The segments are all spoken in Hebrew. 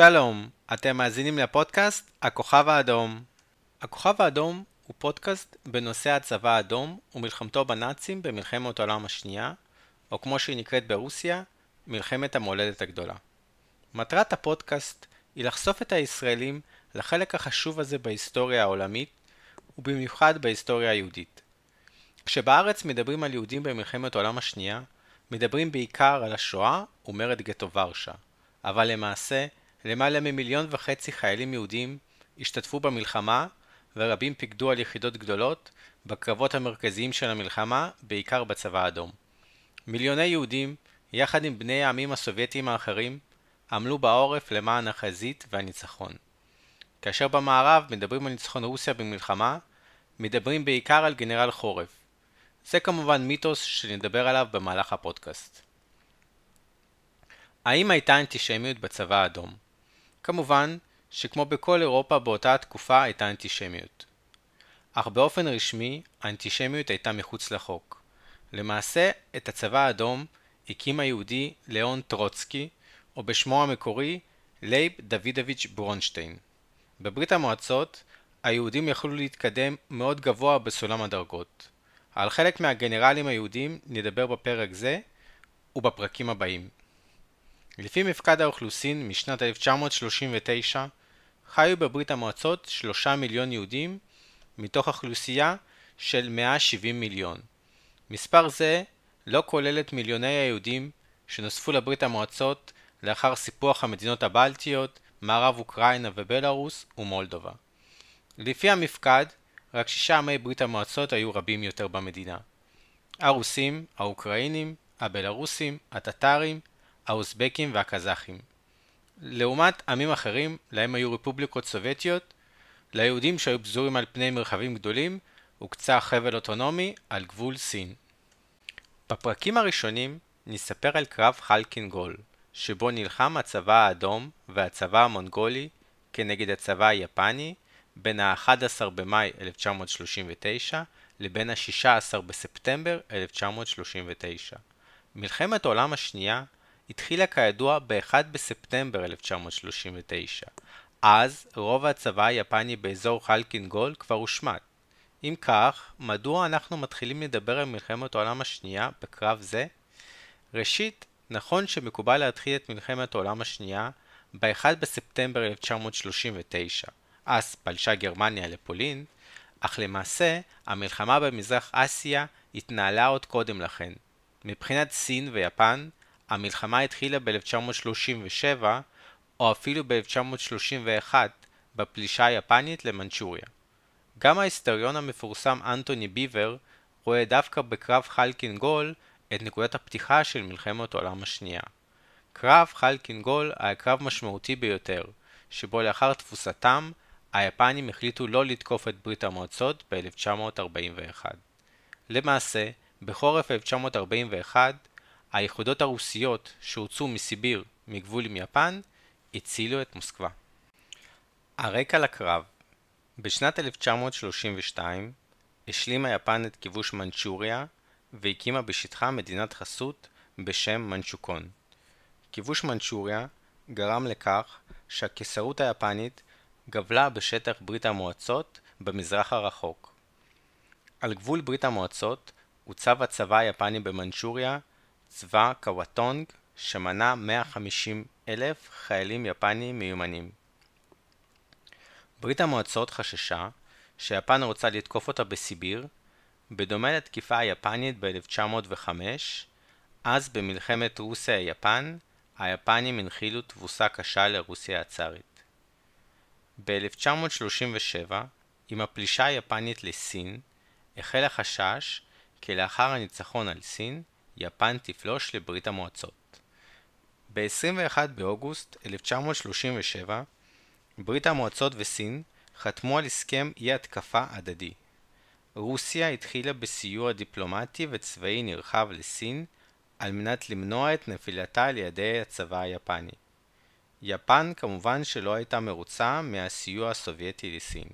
שלום, אתם מאזינים לפודקאסט הכוכב האדום. הכוכב האדום הוא פודקאסט בנושא הצבא האדום ומלחמתו בנאצים במלחמת העולם השנייה, או כמו שהיא נקראת ברוסיה, מלחמת המולדת הגדולה. מטרת הפודקאסט היא לחשוף את הישראלים לחלק החשוב הזה בהיסטוריה העולמית, ובמיוחד בהיסטוריה היהודית. כשבארץ מדברים על יהודים במלחמת העולם השנייה, מדברים בעיקר על השואה ומרד גטו ורשה, אבל למעשה, למעלה ממיליון וחצי חיילים יהודים השתתפו במלחמה, ורבים פיקדו על יחידות גדולות בקרבות המרכזיים של המלחמה, בעיקר בצבא האדום. מיליוני יהודים, יחד עם בני העמים הסובייטיים האחרים, עמלו בעורף למען החזית והניצחון. כאשר במערב מדברים על ניצחון רוסיה במלחמה, מדברים בעיקר על גנרל חורף. זה כמובן מיתוס שנדבר עליו במהלך הפודקאסט. האם הייתה אנטישמיות בצבא האדום? כמובן שכמו בכל אירופה באותה התקופה הייתה אנטישמיות. אך באופן רשמי, האנטישמיות הייתה מחוץ לחוק. למעשה, את הצבא האדום הקים היהודי ליאון טרוצקי, או בשמו המקורי, לייב דוידוביץ' ברונשטיין. בברית המועצות, היהודים יכלו להתקדם מאוד גבוה בסולם הדרגות. על חלק מהגנרלים היהודים נדבר בפרק זה ובפרקים הבאים. לפי מפקד האוכלוסין משנת 1939, חיו בברית המועצות שלושה מיליון יהודים מתוך אוכלוסייה של 170 מיליון. מספר זה לא כולל את מיליוני היהודים שנוספו לברית המועצות לאחר סיפוח המדינות הבלטיות, מערב אוקראינה ובלארוס ומולדובה. לפי המפקד, רק שישה עמי ברית המועצות היו רבים יותר במדינה. הרוסים, האוקראינים, הבלארוסים, הטטרים, האוזבקים והקזחים. לעומת עמים אחרים, להם היו רפובליקות סובייטיות, ליהודים שהיו פזורים על פני מרחבים גדולים, הוקצה חבל אוטונומי על גבול סין. בפרקים הראשונים נספר על קרב חלקינגול, שבו נלחם הצבא האדום והצבא המונגולי כנגד הצבא היפני בין ה-11 במאי 1939 לבין ה-16 בספטמבר 1939. מלחמת העולם השנייה התחילה כידוע ב-1 בספטמבר 1939. אז רוב הצבא היפני באזור חלקינגול כבר הושמד. אם כך, מדוע אנחנו מתחילים לדבר על מלחמת העולם השנייה בקרב זה? ראשית, נכון שמקובל להתחיל את מלחמת העולם השנייה ב-1 בספטמבר 1939, אז פלשה גרמניה לפולין, אך למעשה המלחמה במזרח אסיה התנהלה עוד קודם לכן. מבחינת סין ויפן, המלחמה התחילה ב-1937 או אפילו ב-1931 בפלישה היפנית למנצ'וריה. גם ההיסטוריון המפורסם אנטוני ביבר רואה דווקא בקרב חלקינגול את נקודת הפתיחה של מלחמת העולם השנייה. קרב חלקינגול היה קרב משמעותי ביותר, שבו לאחר תבוסתם, היפנים החליטו לא לתקוף את ברית המועצות ב-1941. למעשה, בחורף 1941, היחידות הרוסיות שהוצאו מסיביר מגבול עם יפן הצילו את מוסקבה. הרקע לקרב בשנת 1932 השלימה יפן את כיבוש מנצ'וריה והקימה בשטחה מדינת חסות בשם מנצ'וקון. כיבוש מנצ'וריה גרם לכך שהקיסרות היפנית גבלה בשטח ברית המועצות במזרח הרחוק. על גבול ברית המועצות הוצב הצבא היפני במנצ'וריה צבא קוואטונג שמנה 150 אלף חיילים יפניים מיומנים. ברית המועצות חששה שיפן רוצה לתקוף אותה בסיביר, בדומה לתקיפה היפנית ב-1905, אז במלחמת רוסיה-יפן, היפנים הנחילו תבוסה קשה לרוסיה הצארית. ב-1937, עם הפלישה היפנית לסין, החל החשש כי לאחר הניצחון על סין, יפן תפלוש לברית המועצות. ב-21 באוגוסט 1937, ברית המועצות וסין חתמו על הסכם אי התקפה הדדי. רוסיה התחילה בסיוע דיפלומטי וצבאי נרחב לסין על מנת למנוע את נפילתה על ידי הצבא היפני. יפן כמובן שלא הייתה מרוצה מהסיוע הסובייטי לסין,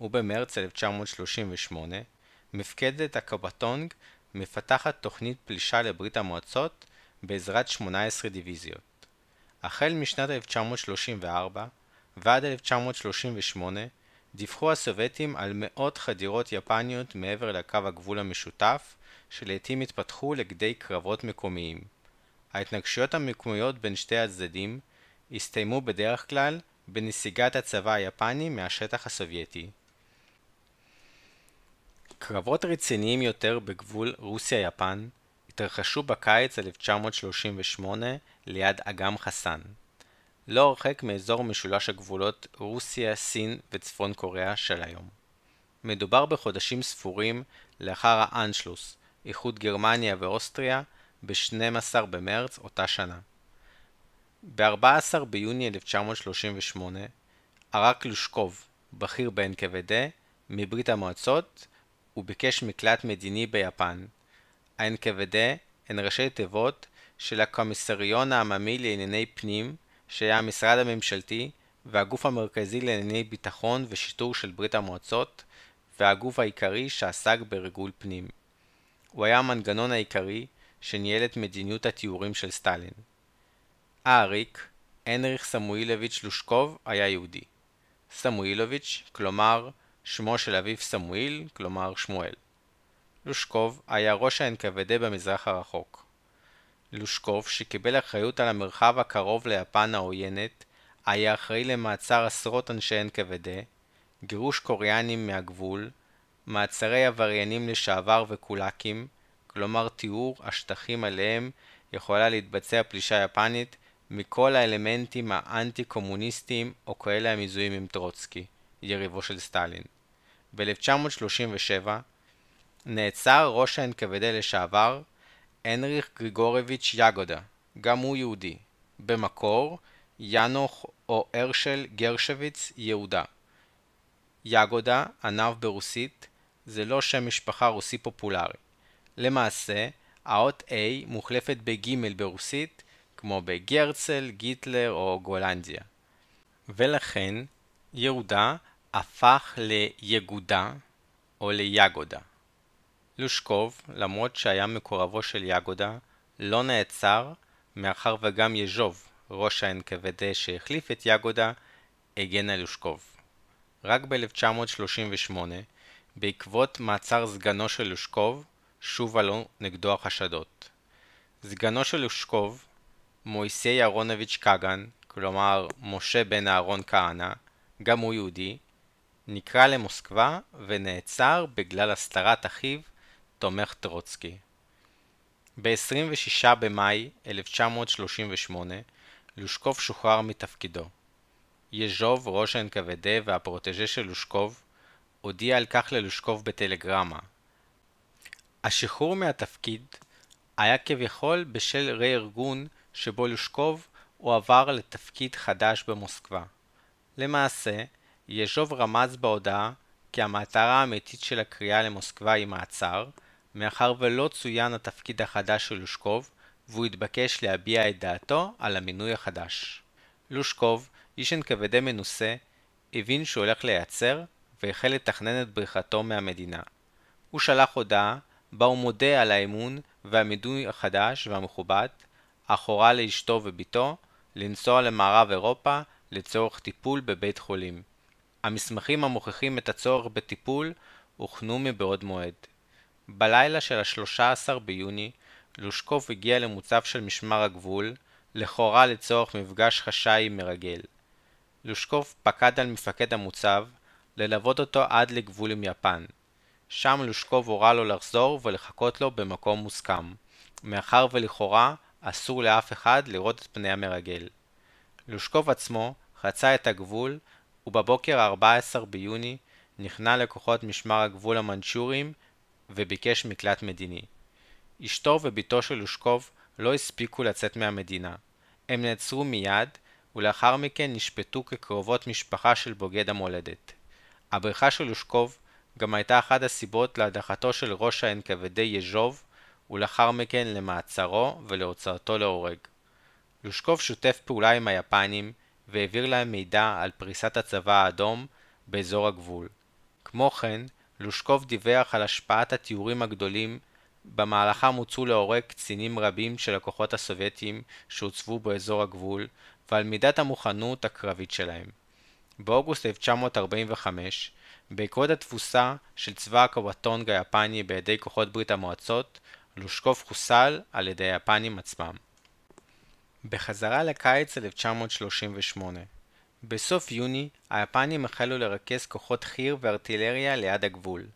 ובמרץ 1938 מפקדת הקבטונג מפתחת תוכנית פלישה לברית המועצות בעזרת 18 דיוויזיות. החל משנת 1934 ועד 1938 דיווחו הסובייטים על מאות חדירות יפניות מעבר לקו הגבול המשותף, שלעיתים התפתחו לכדי קרבות מקומיים. ההתנגשויות המקומיות בין שתי הצדדים הסתיימו בדרך כלל בנסיגת הצבא היפני מהשטח הסובייטי. קרבות רציניים יותר בגבול רוסיה-יפן התרחשו בקיץ 1938 ליד אגם חסן. לא הרחק מאזור משולש הגבולות רוסיה, סין וצפון קוריאה של היום. מדובר בחודשים ספורים לאחר האנשלוס, איחוד גרמניה ואוסטריה, ב-12 במרץ אותה שנה. ב-14 ביוני 1938 ערק לושקוב, בכיר ב-NKVD, מברית המועצות, וביקש מקלט מדיני ביפן. ה-NKVD הן ראשי תיבות של הקומיסריון העממי לענייני פנים, שהיה המשרד הממשלתי והגוף המרכזי לענייני ביטחון ושיטור של ברית המועצות, והגוף העיקרי שעסק בריגול פנים. הוא היה המנגנון העיקרי שניהל את מדיניות התיאורים של סטלין. האריק, הנריך סמואילוביץ' לושקוב, היה יהודי. סמואילוביץ', כלומר שמו של אביו סמואיל, כלומר שמואל. לושקוב היה ראש ה-NKVD במזרח הרחוק. לושקוב, שקיבל אחריות על המרחב הקרוב ליפן העוינת, היה אחראי למעצר עשרות אנשי NKVD, גירוש קוריאנים מהגבול, מעצרי עבריינים לשעבר וקולאקים, כלומר תיאור השטחים עליהם יכולה להתבצע פלישה יפנית מכל האלמנטים האנטי-קומוניסטיים או כאלה המזוהים עם טרוצקי, יריבו של סטלין. ב-1937 נעצר ראש ה-NKVD לשעבר, הנריך גריגורביץ' יגודה, גם הוא יהודי. במקור, ינוך או הרשל גרשוויץ יהודה. יגודה, ענב ברוסית, זה לא שם משפחה רוסי פופולרי. למעשה, האות A מוחלפת בג' ברוסית, כמו בגרצל, גיטלר או גולנדיה. ולכן, יהודה הפך ליגודה או ליגודה. לושקוב, למרות שהיה מקורבו של יגודה, לא נעצר, מאחר וגם יז'וב, ראש ה-NKVD שהחליף את יגודה, הגן על לושקוב. רק ב-1938, בעקבות מעצר סגנו של לושקוב, שוב עלו נגדו החשדות. סגנו של לושקוב, מויסי אהרונוביץ' קאגן, כלומר משה בן אהרון כהנא, גם הוא יהודי, נקרא למוסקבה ונעצר בגלל הסתרת אחיו, תומך טרוצקי. ב-26 במאי 1938 לושקוב שוחרר מתפקידו. יז'וב, ראש ה-NKVD והפרוטג'ה של לושקוב, הודיע על כך ללושקוב בטלגרמה. השחרור מהתפקיד היה כביכול בשל רה-ארגון שבו לושקוב הועבר לתפקיד חדש במוסקבה. למעשה, יז'וב רמז בהודעה כי המטרה האמיתית של הקריאה למוסקבה היא מעצר, מאחר ולא צוין התפקיד החדש של לושקוב, והוא התבקש להביע את דעתו על המינוי החדש. לושקוב, איש NKVD מנוסה, הבין שהוא הולך להיעצר, והחל לתכנן את בריחתו מהמדינה. הוא שלח הודעה, בה הוא מודה על האמון והמינוי החדש והמכובד, אך הורה לאשתו ובתו לנסוע למערב אירופה לצורך טיפול בבית חולים. המסמכים המוכיחים את הצורך בטיפול הוכנו מבעוד מועד. בלילה של ה-13 ביוני, לושקוב הגיע למוצב של משמר הגבול, לכאורה לצורך מפגש חשאי מרגל. לושקוב פקד על מפקד המוצב ללוות אותו עד לגבול עם יפן. שם לושקוב הורה לו לחזור ולחכות לו במקום מוסכם, מאחר ולכאורה אסור לאף אחד לראות את פני המרגל. לושקוב עצמו חצה את הגבול, ובבוקר ה-14 ביוני נכנע לכוחות משמר הגבול המנצ'ורים וביקש מקלט מדיני. אשתו ובתו של לושקוב לא הספיקו לצאת מהמדינה. הם נעצרו מיד, ולאחר מכן נשפטו כקרובות משפחה של בוגד המולדת. הבריחה של לושקוב גם הייתה אחת הסיבות להדחתו של ראש ה-NKVD יז'וב, ולאחר מכן למעצרו ולהוצאתו להורג. לושקוב שותף פעולה עם היפנים, והעביר להם מידע על פריסת הצבא האדום באזור הגבול. כמו כן, לושקוב דיווח על השפעת התיאורים הגדולים במהלכם הוצאו להורג קצינים רבים של הכוחות הסובייטיים שהוצבו באזור הגבול, ועל מידת המוכנות הקרבית שלהם. באוגוסט 1945, בעקבות התבוסה של צבא הקוואטונג היפני בידי כוחות ברית המועצות, לושקוף חוסל על ידי היפנים עצמם. בחזרה לקיץ 1938 בסוף יוני, היפנים החלו לרכז כוחות חי"ר וארטילריה ליד הגבול.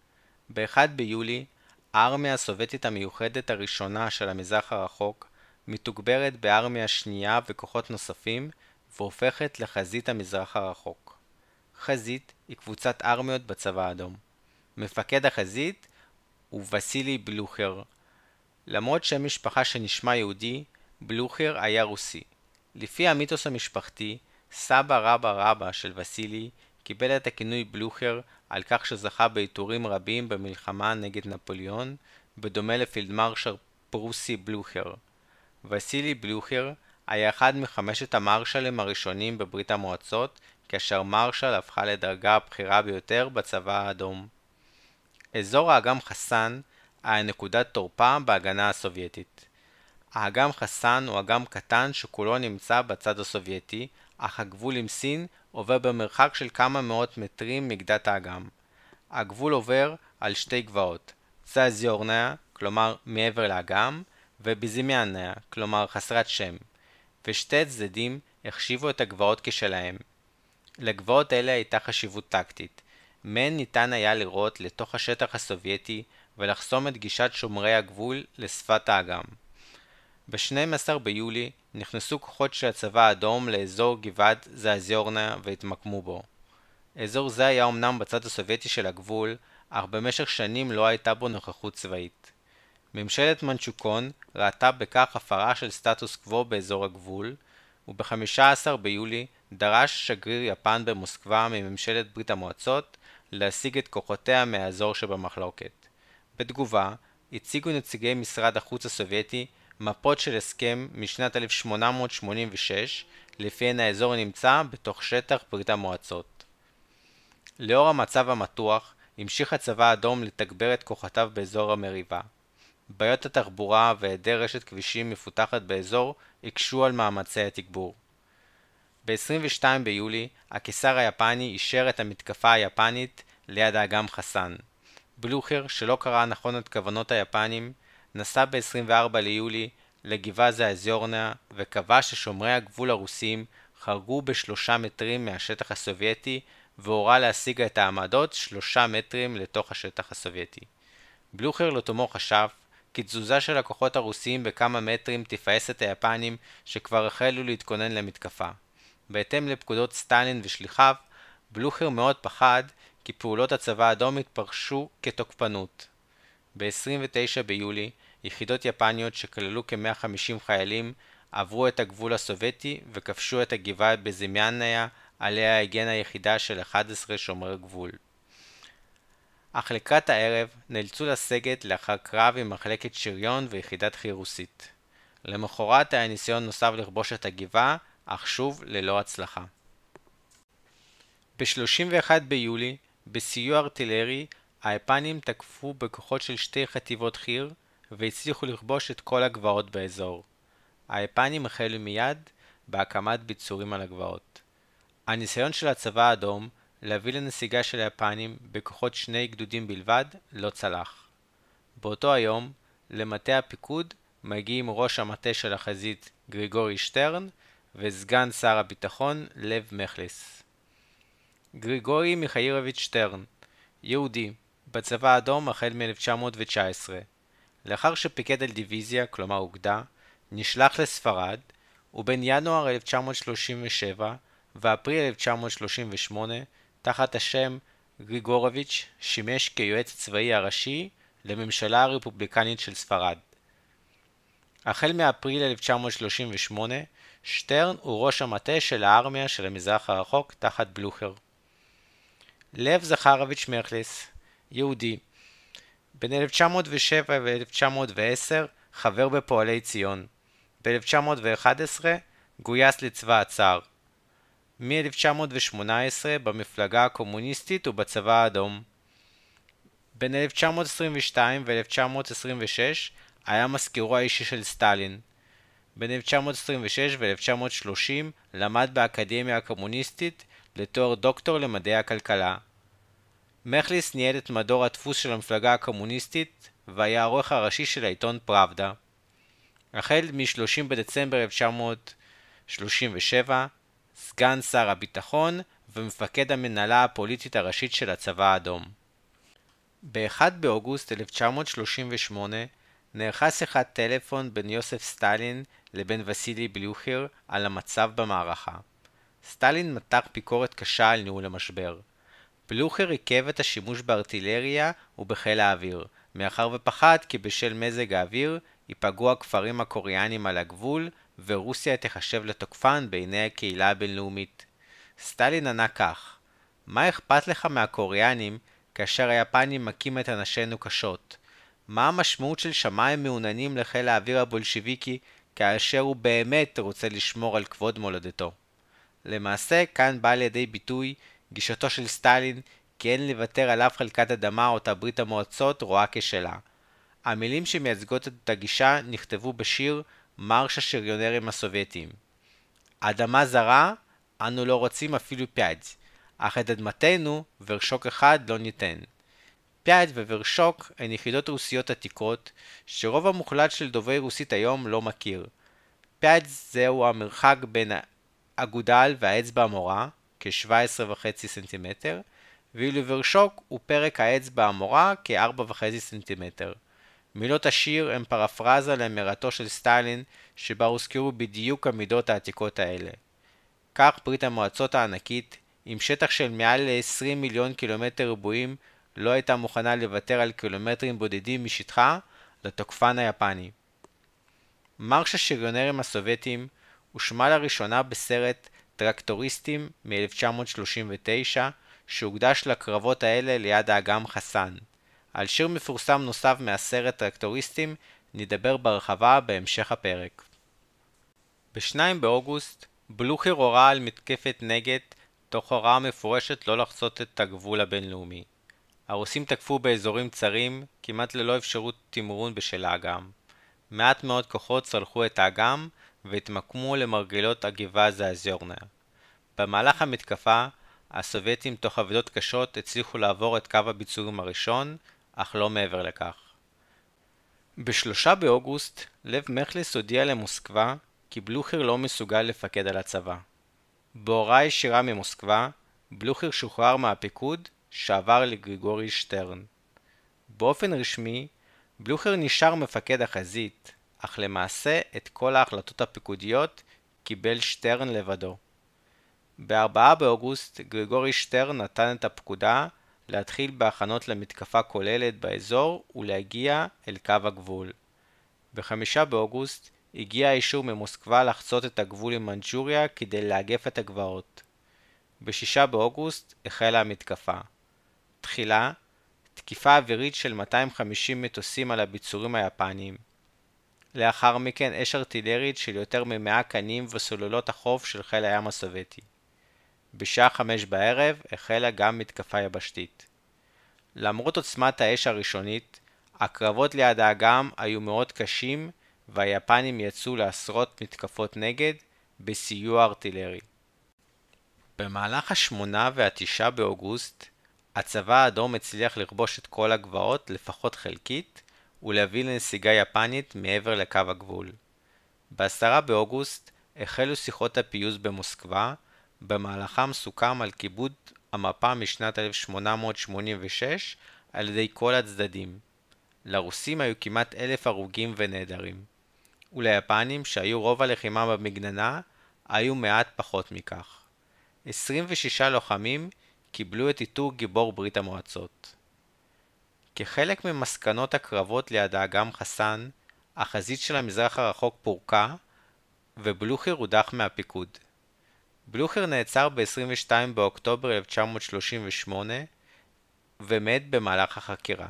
ב-1 ביולי, הארמיה הסובייטית המיוחדת הראשונה של המזרח הרחוק מתוגברת בארמיה שנייה וכוחות נוספים והופכת לחזית המזרח הרחוק. חזית היא קבוצת ארמיות בצבא האדום. מפקד החזית הוא וסילי בלוכר. למרות שם משפחה שנשמע יהודי, בלוכר היה רוסי. לפי המיתוס המשפחתי, סבא רבא רבא של וסילי קיבל את הכינוי בלוכר על כך שזכה בעיטורים רבים במלחמה נגד נפוליאון, בדומה לפילדמרשר פרוסי בלוכר. וסילי בלוכר היה אחד מחמשת המרשלים הראשונים בברית המועצות, כאשר מרשל הפכה לדרגה הבכירה ביותר בצבא האדום. אזור האגם חסן היה נקודת תורפה בהגנה הסובייטית. האגם חסן הוא אגם קטן שכולו נמצא בצד הסובייטי, אך הגבול עם סין עובר במרחק של כמה מאות מטרים מגדת האגם. הגבול עובר על שתי גבעות, זזיורניה, כלומר מעבר לאגם, ובזימיאניה, כלומר חסרת שם, ושתי הצדדים החשיבו את הגבעות כשלהם. לגבעות אלה הייתה חשיבות טקטית, מהן ניתן היה לראות לתוך השטח הסובייטי ולחסום את גישת שומרי הגבול לשפת האגם. ב-12 ביולי נכנסו כוחות של הצבא האדום לאזור גבעת זאזיורנה והתמקמו בו. אזור זה היה אמנם בצד הסובייטי של הגבול, אך במשך שנים לא הייתה בו נוכחות צבאית. ממשלת מנצ'וקון ראתה בכך הפרה של סטטוס קוו באזור הגבול, וב-15 ביולי דרש שגריר יפן במוסקבה מממשלת ברית המועצות להשיג את כוחותיה מהאזור שבמחלוקת. בתגובה, הציגו נציגי משרד החוץ הסובייטי מפות של הסכם משנת 1886, לפיהן האזור נמצא בתוך שטח ברית המועצות. לאור המצב המתוח, המשיך הצבא האדום לתגבר את כוחותיו באזור המריבה. בעיות התחבורה והיעדר רשת כבישים מפותחת באזור הקשו על מאמצי התגבור. ב-22 ביולי, הקיסר היפני אישר את המתקפה היפנית ליד האגם חסן. בלוכר, שלא קרא נכון את כוונות היפנים, נסע ב-24 ליולי לגבעה זאזיורנה וקבע ששומרי הגבול הרוסים חרגו בשלושה מטרים מהשטח הסובייטי והורה להשיג את העמדות שלושה מטרים לתוך השטח הסובייטי. בלוכר לתומו חשב כי תזוזה של הכוחות הרוסיים בכמה מטרים תפעס את היפנים שכבר החלו להתכונן למתקפה. בהתאם לפקודות סטלין ושליחיו, בלוכר מאוד פחד כי פעולות הצבא האדום יתפרשו כתוקפנות. ב-29 ביולי, יחידות יפניות שכללו כ-150 חיילים עברו את הגבול הסובייטי וכבשו את הגבעה בזמיאניה עליה הגנה יחידה של 11 שומרי גבול. אך לקראת הערב נאלצו לסגת לאחר קרב עם מחלקת שריון ויחידת חירוסית. למחרת היה ניסיון נוסף לכבוש את הגבעה, אך שוב ללא הצלחה. ב-31 ביולי, בסיוע ארטילרי, היפנים תקפו בכוחות של שתי חטיבות חי"ר והצליחו לכבוש את כל הגבעות באזור. היפנים החלו מיד בהקמת ביצורים על הגבעות. הניסיון של הצבא האדום להביא לנסיגה של היפנים בכוחות שני גדודים בלבד לא צלח. באותו היום, למטה הפיקוד מגיעים ראש המטה של החזית גריגורי שטרן וסגן שר הביטחון לב מכלס. גריגורי מיכאירוביץ' שטרן, יהודי, בצבא האדום החל מ-1919. לאחר שפיקד על דיוויזיה, כלומר אוגדה, נשלח לספרד, ובין ינואר 1937 ואפריל 1938, תחת השם גריגורוביץ', שימש כיועץ הצבאי הראשי לממשלה הרפובליקנית של ספרד. החל מאפריל 1938, שטרן הוא ראש המטה של הארמיה של המזרח הרחוק תחת בלוכר. לב זכרוביץ' מרקליס, יהודי, בין 1907 ו-1910 חבר בפועלי ציון. ב-1911 גויס לצבא הצאר. מ-1918 במפלגה הקומוניסטית ובצבא האדום. בין 1922 ו-1926 היה מזכירו האישי של סטלין. בין 1926 ו-1930 למד באקדמיה הקומוניסטית לתואר דוקטור למדעי הכלכלה. מכליס ניהל את מדור הדפוס של המפלגה הקומוניסטית והיה העורך הראשי של העיתון פראבדה. החל מ-30 בדצמבר 1937, סגן שר הביטחון ומפקד המנהלה הפוליטית הראשית של הצבא האדום. ב-1 באוגוסט 1938 נערכה שיחת טלפון בין יוסף סטלין לבין וסילי בלוכר על המצב במערכה. סטלין מתח ביקורת קשה על ניהול המשבר. בלוכר עיכב את השימוש בארטילריה ובחיל האוויר, מאחר ופחד כי בשל מזג האוויר ייפגעו הכפרים הקוריאנים על הגבול ורוסיה תחשב לתוקפן בעיני הקהילה הבינלאומית. סטלין ענה כך מה אכפת לך מהקוריאנים כאשר היפנים מכים את אנשינו קשות? מה המשמעות של שמיים מעוננים לחיל האוויר הבולשיביקי כאשר הוא באמת רוצה לשמור על כבוד מולדתו? למעשה, כאן בא לידי ביטוי גישתו של סטלין כי אין לוותר על אף חלקת אדמה אותה ברית המועצות רואה כשלה. המילים שמייצגות את הגישה נכתבו בשיר מרש השריונרים הסובייטיים. אדמה זרה, אנו לא רוצים אפילו пядь, אך את אדמתנו вершок אחד לא ניתן. пядь ו вершок הן יחידות רוסיות עתיקות, שרוב המוחלט של דוברי רוסית היום לא מכיר. пядь זהו המרחק בין האגודל והאצבע המורה, כ-17.5 סנטימטר, ואילו вершок הוא פרק האצבע המורה כ-4.5 סנטימטר. מילות השיר הם פרפרזה לאמירתו של סטלין, שבה הוזכרו בדיוק המידות העתיקות האלה. כך ברית המועצות הענקית, עם שטח של מעל ל-20 מיליון קילומטר רבועים, לא הייתה מוכנה לוותר על קילומטרים בודדים משטחה לתוקפן היפני. מרש השריונרים הסובייטים הושמע לראשונה בסרט טרקטוריסטים מ-1939, שהוקדש לקרבות האלה ליד האגם חסן. על שיר מפורסם נוסף מהסרט טרקטוריסטים נדבר בהרחבה בהמשך הפרק. ב-2 באוגוסט בלוכר הורה על מתקפת נגד תוך הוראה מפורשת לא לחצות את הגבול הבינלאומי. הרוסים תקפו באזורים צרים, כמעט ללא אפשרות תמרון בשל האגם. מעט מאוד כוחות צלחו את האגם והתמקמו למרגלות הגבעה זאזיורנה. במהלך המתקפה, הסובייטים תוך עבודות קשות הצליחו לעבור את קו הביצועים הראשון, אך לא מעבר לכך. ב-3 באוגוסט, לב מכלס הודיע למוסקבה כי בלוכר לא מסוגל לפקד על הצבא. בהוראה ישירה ממוסקבה, בלוכר שוחרר מהפיקוד שעבר לגריגורי שטרן. באופן רשמי, בלוכר נשאר מפקד החזית, אך למעשה את כל ההחלטות הפיקודיות קיבל שטרן לבדו. ב-4 באוגוסט גריגורי שטרן נתן את הפקודה להתחיל בהכנות למתקפה כוללת באזור ולהגיע אל קו הגבול. ב-5 באוגוסט הגיע האישור ממוסקבה לחצות את הגבול עם מנג'וריה כדי לאגף את הגבעות. ב-6 באוגוסט החלה המתקפה. תחילה, תקיפה אווירית של 250 מטוסים על הביצורים היפניים. לאחר מכן אש ארטילרית של יותר מ-100 קנים וסוללות החוף של חיל הים הסובייטי. בשעה חמש בערב החלה גם מתקפה יבשתית. למרות עוצמת האש הראשונית, הקרבות ליד האגם היו מאוד קשים והיפנים יצאו לעשרות מתקפות נגד בסיוע ארטילרי. במהלך השמונה והתשעה באוגוסט, הצבא האדום הצליח לכבוש את כל הגבעות לפחות חלקית ולהביא לנסיגה יפנית מעבר לקו הגבול. ב-10 באוגוסט החלו שיחות הפיוס במוסקבה, במהלכם סוכם על כיבוד המפה משנת 1886 על ידי כל הצדדים. לרוסים היו כמעט אלף הרוגים ונעדרים. וליפנים, שהיו רוב הלחימה במגננה, היו מעט פחות מכך. 26 לוחמים קיבלו את עיטור גיבור ברית המועצות. כחלק ממסקנות הקרבות ליד האגם חסן, החזית של המזרח הרחוק פורקה, ובלוכר הודח מהפיקוד. בלוכר נעצר ב-22 באוקטובר 1938 ומת במהלך החקירה.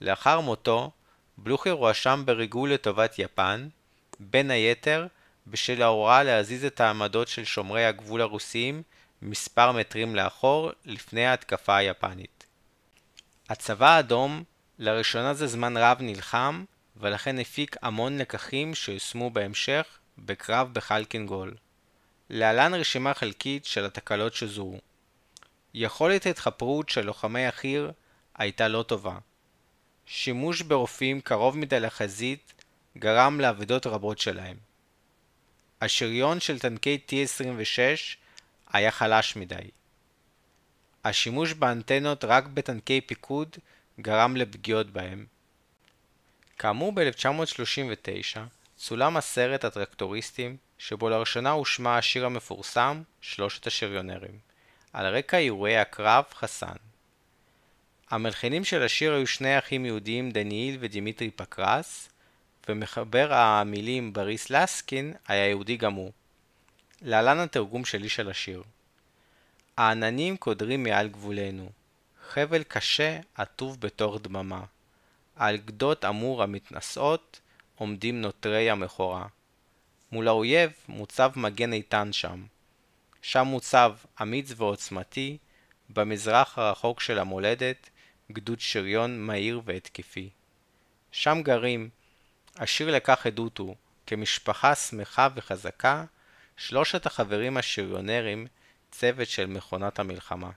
לאחר מותו, בלוכר הואשם בריגול לטובת יפן, בין היתר בשל ההוראה להזיז את העמדות של שומרי הגבול הרוסיים מספר מטרים לאחור לפני ההתקפה היפנית. הצבא האדום לראשונה זה זמן רב נלחם, ולכן הפיק המון לקחים שיושמו בהמשך, בקרב בחלקינגול. להלן רשימה חלקית של התקלות שזוהו. יכולת התחפרות של לוחמי החי"ר הייתה לא טובה. שימוש ברופאים קרוב מדי לחזית גרם לאבדות רבות שלהם. השריון של טנקי T-26 היה חלש מדי. השימוש באנטנות רק בטנקי פיקוד גרם לפגיעות בהם. כאמור ב-1939 צולם הסרט הטרקטוריסטים שבו לראשונה הושמע השיר המפורסם שלושת השריונרים, על רקע אירועי הקרב חסן. המלחינים של השיר היו שני אחים יהודים דניאל ודימיטרי פוקרס, ומחבר המילים בוריס לסקין היה יהודי גם הוא. להלן התרגום שלי של השיר העננים קודרים מעל גבולנו, חבל קשה עטוב בתוך דממה. על גדות אמור המתנשאות עומדים נוטרי המכורה. מול האויב מוצב מגן איתן שם. שם מוצב אמיץ ועוצמתי, במזרח הרחוק של המולדת, גדוד שריון מהיר והתקפי. שם גרים, השיר לכך עדות הוא, כמשפחה שמחה וחזקה, שלושת החברים השריונרים, צוות של מכונת המלחמה.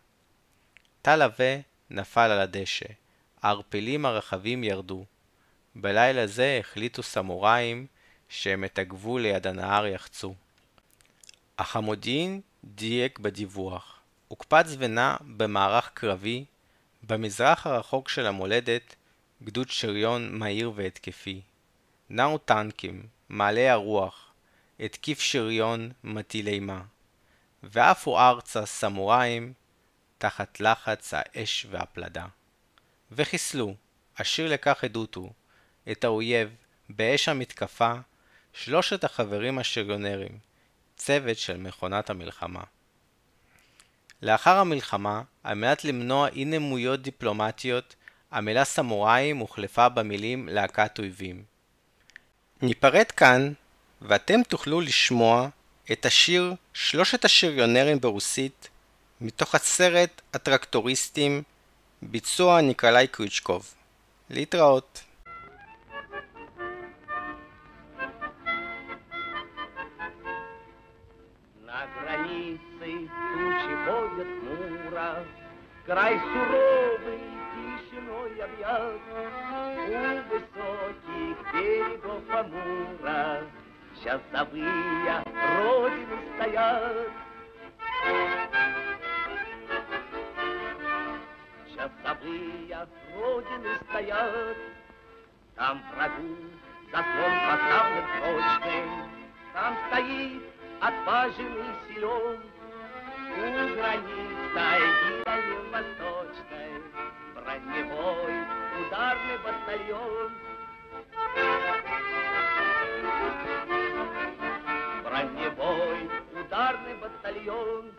טל עבה נפל על הדשא, הערפלים הרחבים ירדו. בלילה זה החליטו סמוראים שהם את הגבול ליד הנהר יחצו. אך המודיעין דייק בדיווח. הוקפץ ונע במערך קרבי, במזרח הרחוק של המולדת, גדוד שריון מהיר והתקפי. נעו טנקים, מעלי הרוח, התקיף שריון מטיל אימה. ועפו ארצה סמוראים תחת לחץ האש והפלדה. וחיסלו, השיר לכך עדות הוא, את האויב באש המתקפה, שלושת החברים השריונרים, צוות של מכונת המלחמה. לאחר המלחמה, על מנת למנוע אי נמויות דיפלומטיות, המילה סמוראים הוחלפה במילים להקת אויבים. ניפרד כאן, ואתם תוכלו לשמוע את השיר שלושת השריונרים ברוסית מתוך הסרט הטרקטוריסטים ביצוע ניקולאי קריצ'קוב. להתראות. Край суровый тишиной объят, У высоких берегов Амура Часовые родины стоят. Часовые родины стоят, Там врагу заслон поставлен прочный, Там стоит отваженный силен, У границ тайги дальневосточной Броневой ударный батальон — Броневой ударный батальон,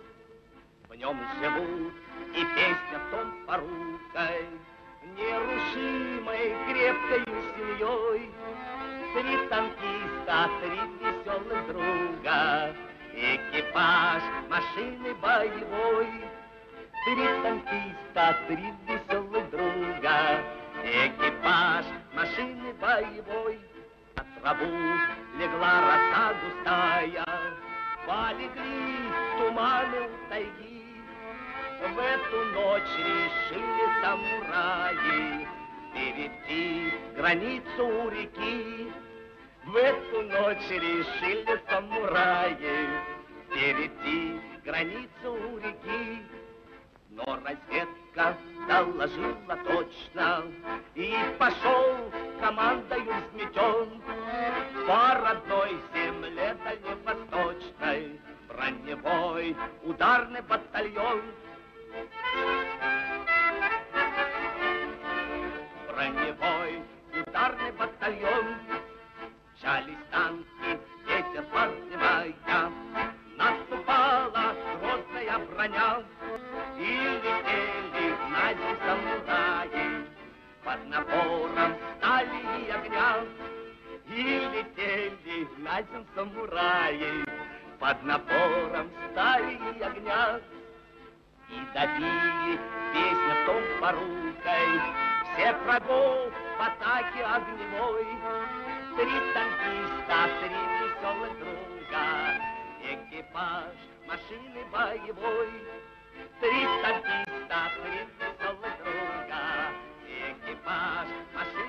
В нем живут и песня в том порукой, Нерушимой крепкой семьей. Три танкиста, три веселых друга, Экипаж машины боевой. Три танкиста, три веселых друга, Экипаж машины боевой. Траву легла роса густая, Полегли туманы у тайги. В эту ночь решили самураи Перейти границу у реки. В эту ночь решили самураи Перейти границу у реки. Но разведка доложила точно, И пошел командою взметен По родной земле дальневосточной Броневой ударный батальон. Броневой ударный батальон. Чались порукой всех врагов в атаке огневой. Три танкиста, три веселых друга, экипаж машины боевой. Три танкиста, три веселых друга, экипаж машины